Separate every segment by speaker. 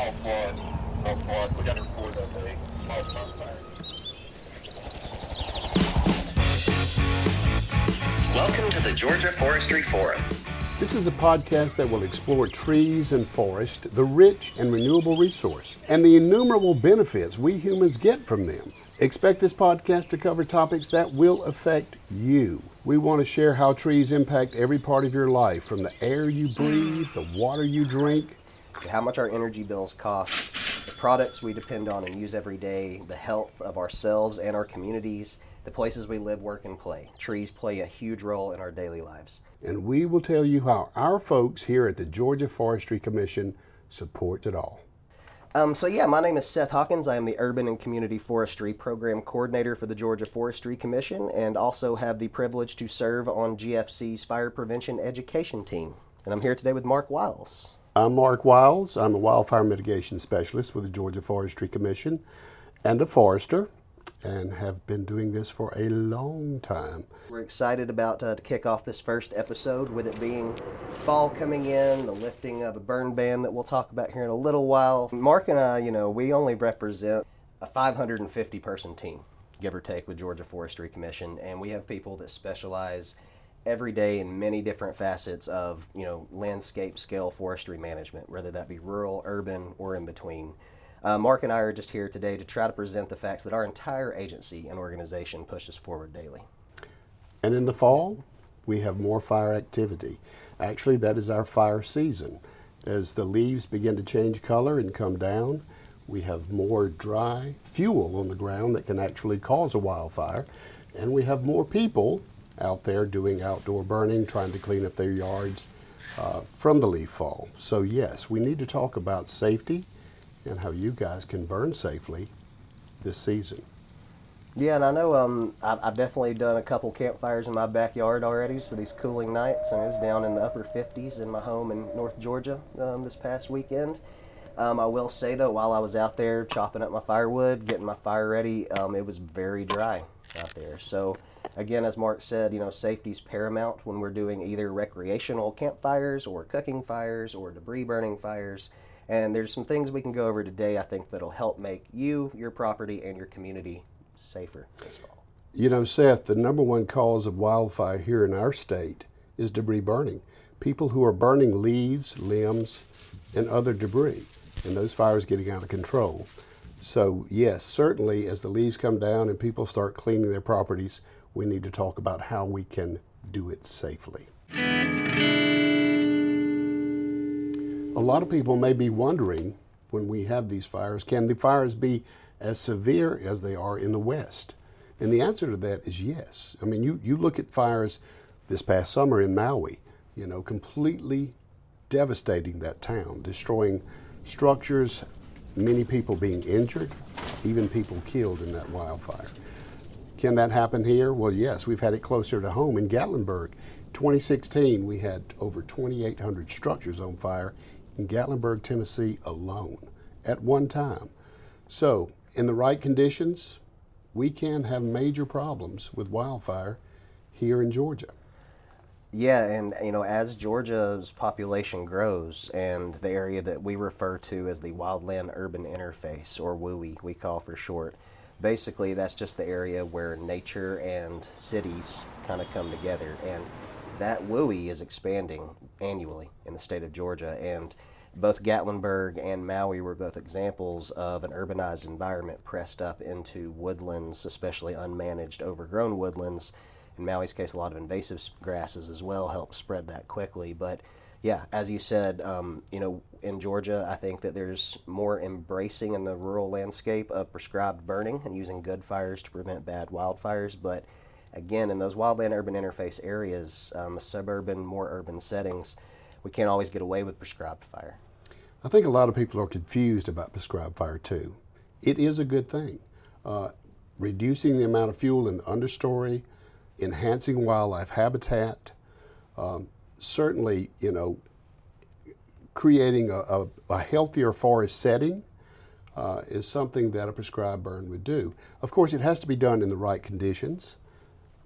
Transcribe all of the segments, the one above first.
Speaker 1: all flood, no flood. We got to report that day. Small fire.
Speaker 2: Welcome to the Georgia Forestry Forum.
Speaker 3: This is a podcast that will explore trees and forest, the rich and renewable resource, and the innumerable benefits we humans get from them. Expect this podcast to cover topics that will affect you. We want to share how trees impact every part of your life, from the air you breathe, the water you drink,
Speaker 4: how much our energy bills cost, the products we depend on and use every day, the health of ourselves and our communities, the places we live, work, and play. Trees play a huge role in our daily lives.
Speaker 3: and we will tell you how our folks here at the Georgia Forestry Commission support it all.
Speaker 4: Um, so, yeah, my name is Seth Hawkins. I am the Urban and Community Forestry Program Coordinator for the Georgia Forestry Commission and also have the privilege to serve on GFC's Fire Prevention Education Team. And I'm here today with Mark Wiles.
Speaker 3: I'm Mark Wiles. I'm a wildfire mitigation specialist with the Georgia Forestry Commission and a forester, and have been doing this for a long time.
Speaker 4: We're excited about uh, to kick off this first episode with it being fall coming in, the lifting of a burn ban that we'll talk about here in a little while. Mark and I, you know, we only represent a 550 person team, give or take, with Georgia Forestry Commission, and we have people that specialize every day in many different facets of, you know, landscape scale forestry management, whether that be rural, urban, or in between. Uh, Mark and I are just here today to try to present the facts that our entire agency and organization pushes forward daily.
Speaker 3: And in the fall, we have more fire activity. Actually, that is our fire season. As the leaves begin to change color and come down, we have more dry fuel on the ground that can actually cause a wildfire. And we have more people out there doing outdoor burning, trying to clean up their yards uh, from the leaf fall. So, yes, we need to talk about safety and how you guys can burn safely this season.
Speaker 4: Yeah, and I know um, I've, I've definitely done a couple campfires in my backyard already for these cooling nights, and it was down in the upper 50s in my home in North Georgia um, this past weekend. Um, I will say though, while I was out there chopping up my firewood, getting my fire ready, um, it was very dry out there. So, again, as Mark said, you know, safety's paramount when we're doing either recreational campfires or cooking fires or debris burning fires. And there's some things we can go over today, I think, that'll help make you, your property, and your community safer this fall.
Speaker 3: You know, Seth, the number one cause of wildfire here in our state is debris burning. People who are burning leaves, limbs, and other debris, and those fires getting out of control. So, yes, certainly as the leaves come down and people start cleaning their properties, we need to talk about how we can do it safely. A lot of people may be wondering when we have these fires can the fires be as severe as they are in the West? And the answer to that is yes. I mean, you, you look at fires this past summer in Maui, you know, completely devastating that town, destroying structures, many people being injured, even people killed in that wildfire. Can that happen here? Well, yes, we've had it closer to home in Gatlinburg. 2016, we had over 2,800 structures on fire in Gatlinburg, Tennessee alone at one time. So, in the right conditions, we can have major problems with wildfire here in Georgia.
Speaker 4: Yeah, and you know, as Georgia's population grows, and the area that we refer to as the Wildland Urban Interface, or WUI, we call for short, basically that's just the area where nature and cities kind of come together, and that WUI is expanding annually in the state of Georgia, and both Gatlinburg and Maui were both examples of an urbanized environment pressed up into woodlands, especially unmanaged, overgrown woodlands. In Maui's case, a lot of invasive grasses as well help spread that quickly. But yeah, as you said, um, you know, in Georgia, I think that there's more embracing in the rural landscape of prescribed burning and using good fires to prevent bad wildfires. But again, in those wildland urban interface areas, um, suburban, more urban settings, we can't always get away with prescribed fire.
Speaker 3: I think a lot of people are confused about prescribed fire too. It is a good thing. Uh, reducing the amount of fuel in the understory, enhancing wildlife habitat, um, certainly, you know, creating a, a, a healthier forest setting uh, is something that a prescribed burn would do. Of course, it has to be done in the right conditions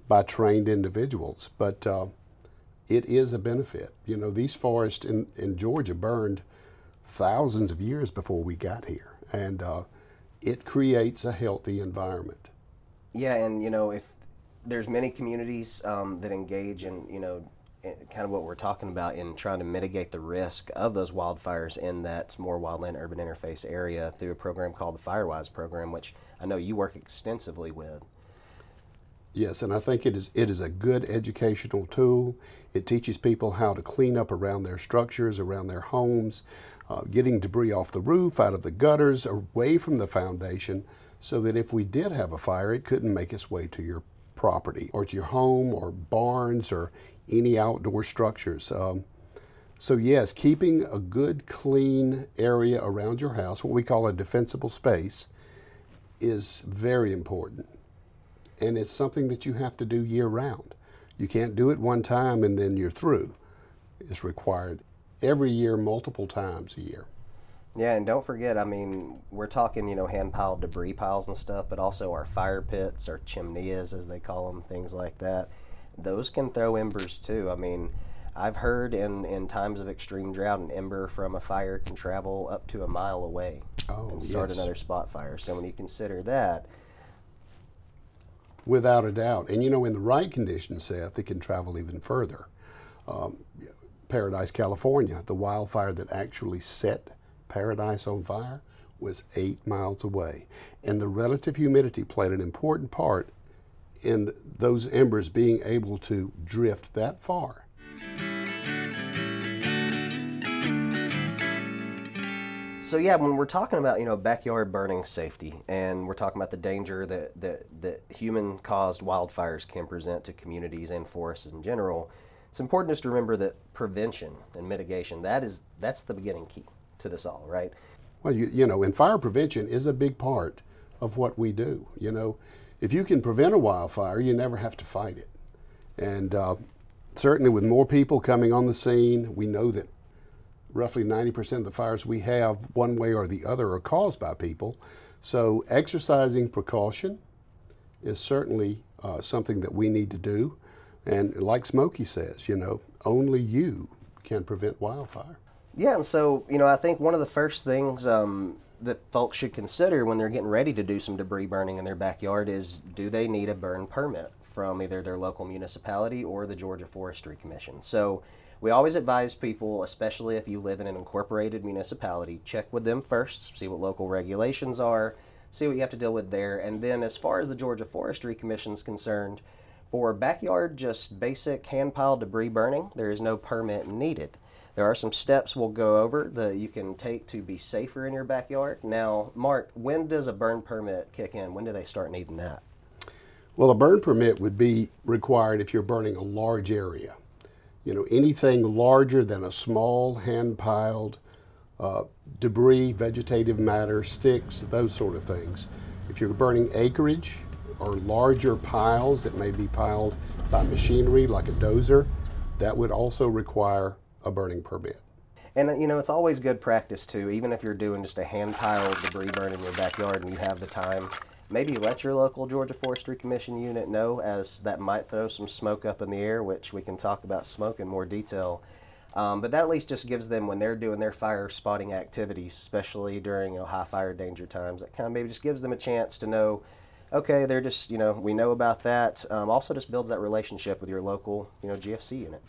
Speaker 3: by trained individuals, but uh, it is a benefit. You know, these forests in, in Georgia burned thousands of years before we got here, and uh, it creates a healthy environment.
Speaker 4: Yeah, and you know, if there's many communities um, that engage in, you know, kind of what we're talking about in trying to mitigate the risk of those wildfires in that more wildland urban interface area through a program called the Firewise program, which I know you work extensively with.
Speaker 3: Yes, and I think it is it is a good educational tool. It teaches people how to clean up around their structures, around their homes, uh, getting debris off the roof, out of the gutters, away from the foundation, so that if we did have a fire, it couldn't make its way to your property or to your home or barns or any outdoor structures. Um, so, yes, keeping a good, clean area around your house, what we call a defensible space, is very important. And it's something that you have to do year round. You can't do it one time and then you're through. It's required every year, multiple times a year.
Speaker 4: Yeah, and don't forget, I mean, we're talking, you know, hand piled debris piles and stuff, but also our fire pits, our chimneys, as they call them, things like that. Those can throw embers too. I mean, I've heard in, in times of extreme drought, an ember from a fire can travel up to a mile away
Speaker 3: Oh,
Speaker 4: and start
Speaker 3: yes.
Speaker 4: another spot fire. So when you consider that,
Speaker 3: Without a doubt. And you know, in the right conditions, Seth, it can travel even further. Um, Paradise, California, the wildfire that actually set Paradise on fire was eight miles away. And the relative humidity played an important part in those embers being able to drift that far.
Speaker 4: So yeah, when we're talking about you know backyard burning safety, and we're talking about the danger that that, that human caused wildfires can present to communities and forests in general, it's important just to remember that prevention and mitigation that is that's the beginning key to this all, right?
Speaker 3: Well, you, you know, and fire prevention is a big part of what we do. You know, if you can prevent a wildfire, you never have to fight it. And uh, certainly, with more people coming on the scene, we know that roughly 90% of the fires we have, one way or the other, are caused by people. So, exercising precaution is certainly uh, something that we need to do. And like Smokey says, you know, only you can prevent wildfire.
Speaker 4: Yeah, and so you know, I think one of the first things um, that folks should consider when they're getting ready to do some debris burning in their backyard is do they need a burn permit from either their local municipality or the Georgia Forestry Commission? So we always advise people, especially if you live in an incorporated municipality, check with them first, see what local regulations are, see what you have to deal with there, and then as far as the Georgia Forestry Commission is concerned, for backyard just basic hand piled debris burning, there is no permit needed. There are some steps we'll go over that you can take to be safer in your backyard. Now, Mark, when does a burn permit kick in? When do they start needing that?
Speaker 3: Well, a burn permit would be required if you're burning a large area. You know, anything larger than a small hand piled uh, debris, vegetative matter, sticks, those sort of things. If you're burning acreage or larger piles that may be piled by machinery like a dozer, that would also require a burning permit.
Speaker 4: And you know, it's always good practice too, even if you're doing just a hand piled debris burn in your backyard and you have the time. Maybe let your local Georgia Forestry Commission unit know, as that might throw some smoke up in the air, which we can talk about smoke in more detail. Um, but that at least just gives them, when they're doing their fire spotting activities, especially during you know, high fire danger times, that kind of maybe just gives them a chance to know, okay, they're just, you know, we know about that. Um, also just builds that relationship with your local, you know, GFC unit.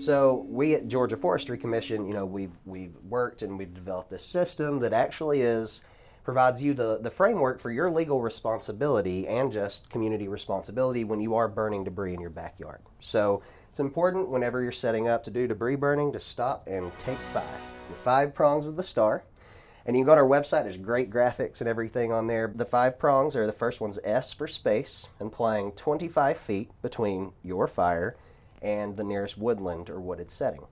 Speaker 4: So we at Georgia Forestry Commission, you know, we've we've worked and we've developed this system that actually is provides you the, the framework for your legal responsibility and just community responsibility when you are burning debris in your backyard. So it's important whenever you're setting up to do debris burning to stop and take five. The five prongs of the star. And you can go to our website, there's great graphics and everything on there. The five prongs are the first one's S for space, implying 25 feet between your fire and the nearest woodland or wooded setting.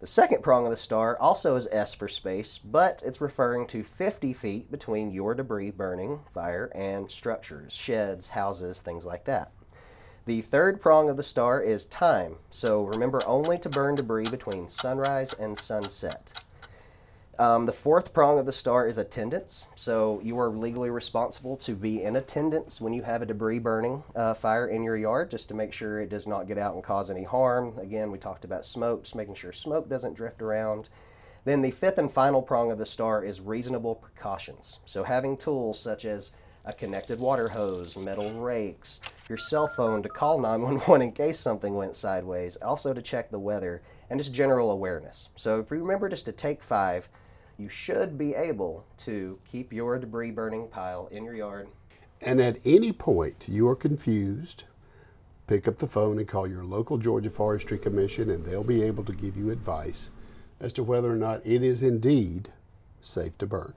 Speaker 4: The second prong of the star also is S for space, but it's referring to 50 feet between your debris burning fire and structures, sheds, houses, things like that. The third prong of the star is time, so remember only to burn debris between sunrise and sunset. Um, the fourth prong of the star is attendance. So you are legally responsible to be in attendance when you have a debris burning uh, fire in your yard, just to make sure it does not get out and cause any harm. Again, we talked about smoke, just making sure smoke doesn't drift around. Then the fifth and final prong of the star is reasonable precautions. So having tools such as a connected water hose, metal rakes, your cell phone to call 911 in case something went sideways, also to check the weather, and just general awareness. So if you remember just to take five, you should be able to keep your debris burning pile in your yard.
Speaker 3: And at any point you are confused, pick up the phone and call your local Georgia Forestry Commission, and they'll be able to give you advice as to whether or not it is indeed safe to burn.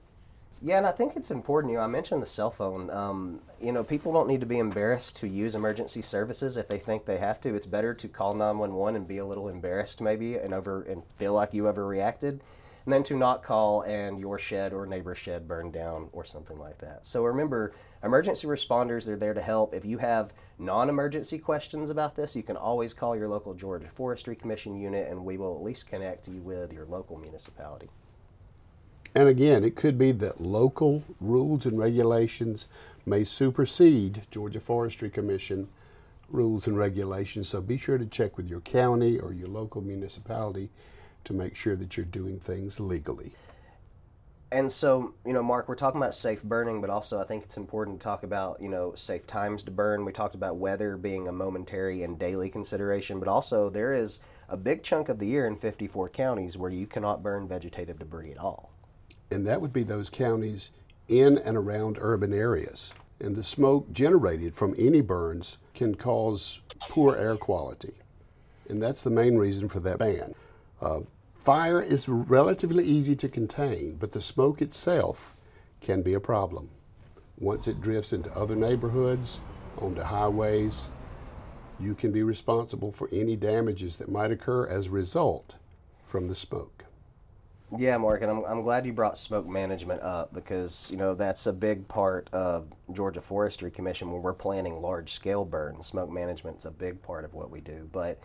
Speaker 4: Yeah, and I think it's important. You know, I mentioned the cell phone. Um, you know, people don't need to be embarrassed to use emergency services if they think they have to. It's better to call 911 and be a little embarrassed maybe and over and feel like you overreacted and then to not call and your shed or neighbor's shed burned down or something like that. So remember, emergency responders, they're there to help. If you have non emergency questions about this, you can always call your local Georgia Forestry Commission unit and we will at least connect you with your local municipality.
Speaker 3: And again, it could be that local rules and regulations may supersede Georgia Forestry Commission rules and regulations. So be sure to check with your county or your local municipality to make sure that you're doing things legally.
Speaker 4: And so, you know, Mark, we're talking about safe burning, but also I think it's important to talk about, you know, safe times to burn. We talked about weather being a momentary and daily consideration, but also there is a big chunk of the year in 54 counties where you cannot burn vegetative debris at all.
Speaker 3: And that would be those counties in and around urban areas. And the smoke generated from any burns can cause poor air quality. And that's the main reason for that ban. Uh, Fire is relatively easy to contain, but the smoke itself can be a problem. Once it drifts into other neighborhoods, onto highways, you can be responsible for any damages that might occur as a result from the smoke.
Speaker 4: Yeah, Mark, and I'm, I'm glad you brought smoke management up because, you know, that's a big part of Georgia Forestry Commission when we're planning large scale burns. Smoke management's a big part of what we do. But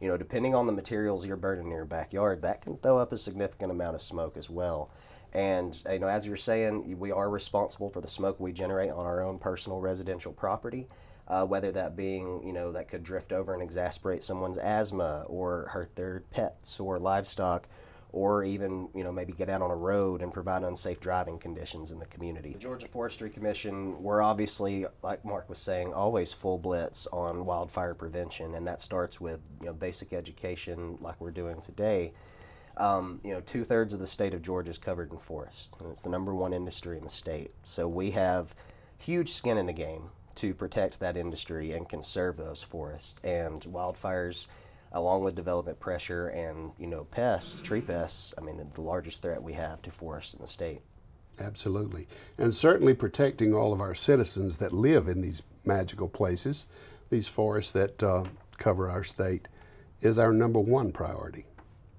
Speaker 4: you know, depending on the materials you're burning in your backyard, that can throw up a significant amount of smoke as well. And you know, as you're saying, we are responsible for the smoke we generate on our own personal residential property. Uh, whether that being, you know, that could drift over and exasperate someone's asthma or hurt their pets or livestock, or even you know maybe get out on a road and provide unsafe driving conditions in the community. The Georgia Forestry Commission, we're obviously, like Mark was saying, always full blitz on wildfire prevention, and that starts with you know basic education like we're doing today. Um, you know, two thirds of the state of Georgia is covered in forest, and it's the number one industry in the state. So we have huge skin in the game to protect that industry and conserve those forests. And wildfires along with development pressure and you know pests, tree pests. I mean, the largest threat we have to forests in the state.
Speaker 3: Absolutely, and certainly protecting all of our citizens that live in these magical places, these forests that uh, cover our state, is our number one priority.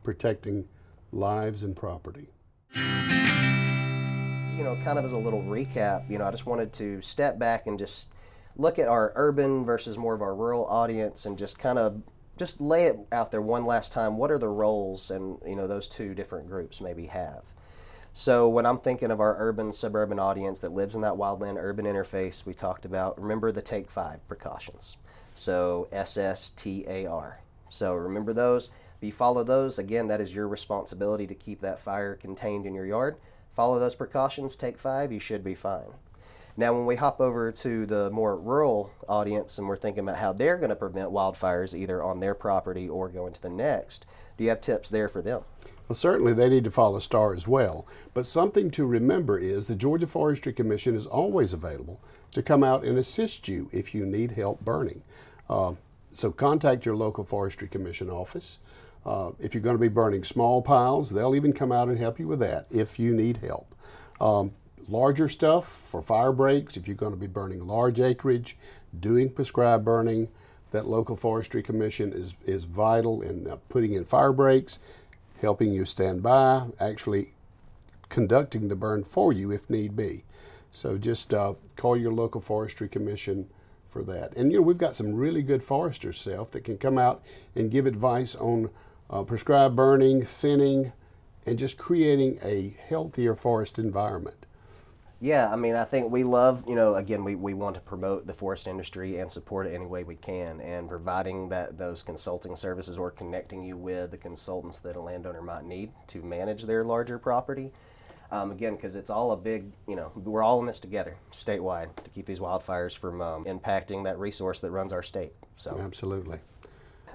Speaker 3: Protecting lives and property.
Speaker 4: You know, kind of as a little recap, you know, I just wanted to step back and just look at our urban versus more of our rural audience and just kind of just lay it out there one last time. What are the roles and you know those two different groups maybe have? So when I'm thinking of our urban suburban audience that lives in that wildland urban interface, we talked about remember the take five precautions. So S S T A R. So remember those. If you follow those, again, that is your responsibility to keep that fire contained in your yard. Follow those precautions, take five, you should be fine. Now, when we hop over to the more rural audience and we're thinking about how they're going to prevent wildfires either on their property or go into the next, do you have tips there for them?
Speaker 3: Well, certainly they need to follow STAR as well. But something to remember is the Georgia Forestry Commission is always available to come out and assist you if you need help burning. Uh, so contact your local Forestry Commission office. Uh, if you're going to be burning small piles, they'll even come out and help you with that if you need help. Um, larger stuff for fire breaks, if you're going to be burning large acreage, doing prescribed burning, that local forestry commission is, is vital in uh, putting in fire breaks, helping you stand by, actually conducting the burn for you if need be. So just uh, call your local forestry commission for that. And you know we've got some really good foresters, self that can come out and give advice on uh, prescribed burning, thinning, and just creating a healthier forest environment.
Speaker 4: Yeah, I mean, I think we love, you know, again, we, we want to promote the forest industry and support it any way we can, and providing that those consulting services or connecting you with the consultants that a landowner might need to manage their larger property. Um, again, because it's all a big, you know, we're all in this together statewide to keep these wildfires from um, impacting that resource that runs our state. So,
Speaker 3: Absolutely.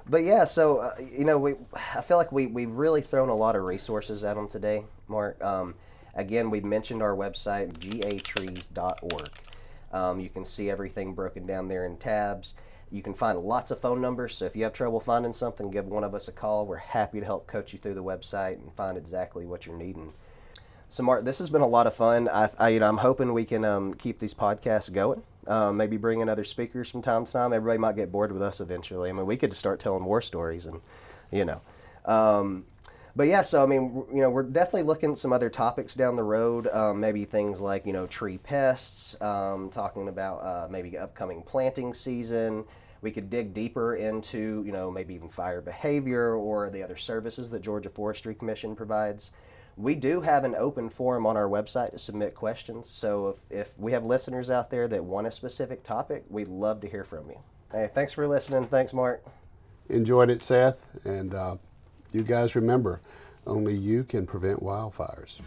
Speaker 4: but yeah, so uh, you know, we I feel like we we've really thrown a lot of resources at them today, Mark. Um, again, we've mentioned our website gatrees.org. Um, you can see everything broken down there in tabs. You can find lots of phone numbers. So if you have trouble finding something, give one of us a call. We're happy to help coach you through the website and find exactly what you're needing. So, Mark, this has been a lot of fun. I, I you know, I'm hoping we can um, keep these podcasts going. Um, maybe bring in other speakers from time to time. Everybody might get bored with us eventually. I mean, we could just start telling war stories, and you know. Um, but yeah, so I mean, you know, we're definitely looking at some other topics down the road. Um, maybe things like you know tree pests. Um, talking about uh, maybe upcoming planting season. We could dig deeper into you know maybe even fire behavior or the other services that Georgia Forestry Commission provides. We do have an open forum on our website to submit questions. So if, if we have listeners out there that want a specific topic, we'd love to hear from you. Hey, thanks for listening. Thanks, Mark.
Speaker 3: Enjoyed it, Seth. And uh, you guys remember, only you can prevent wildfires.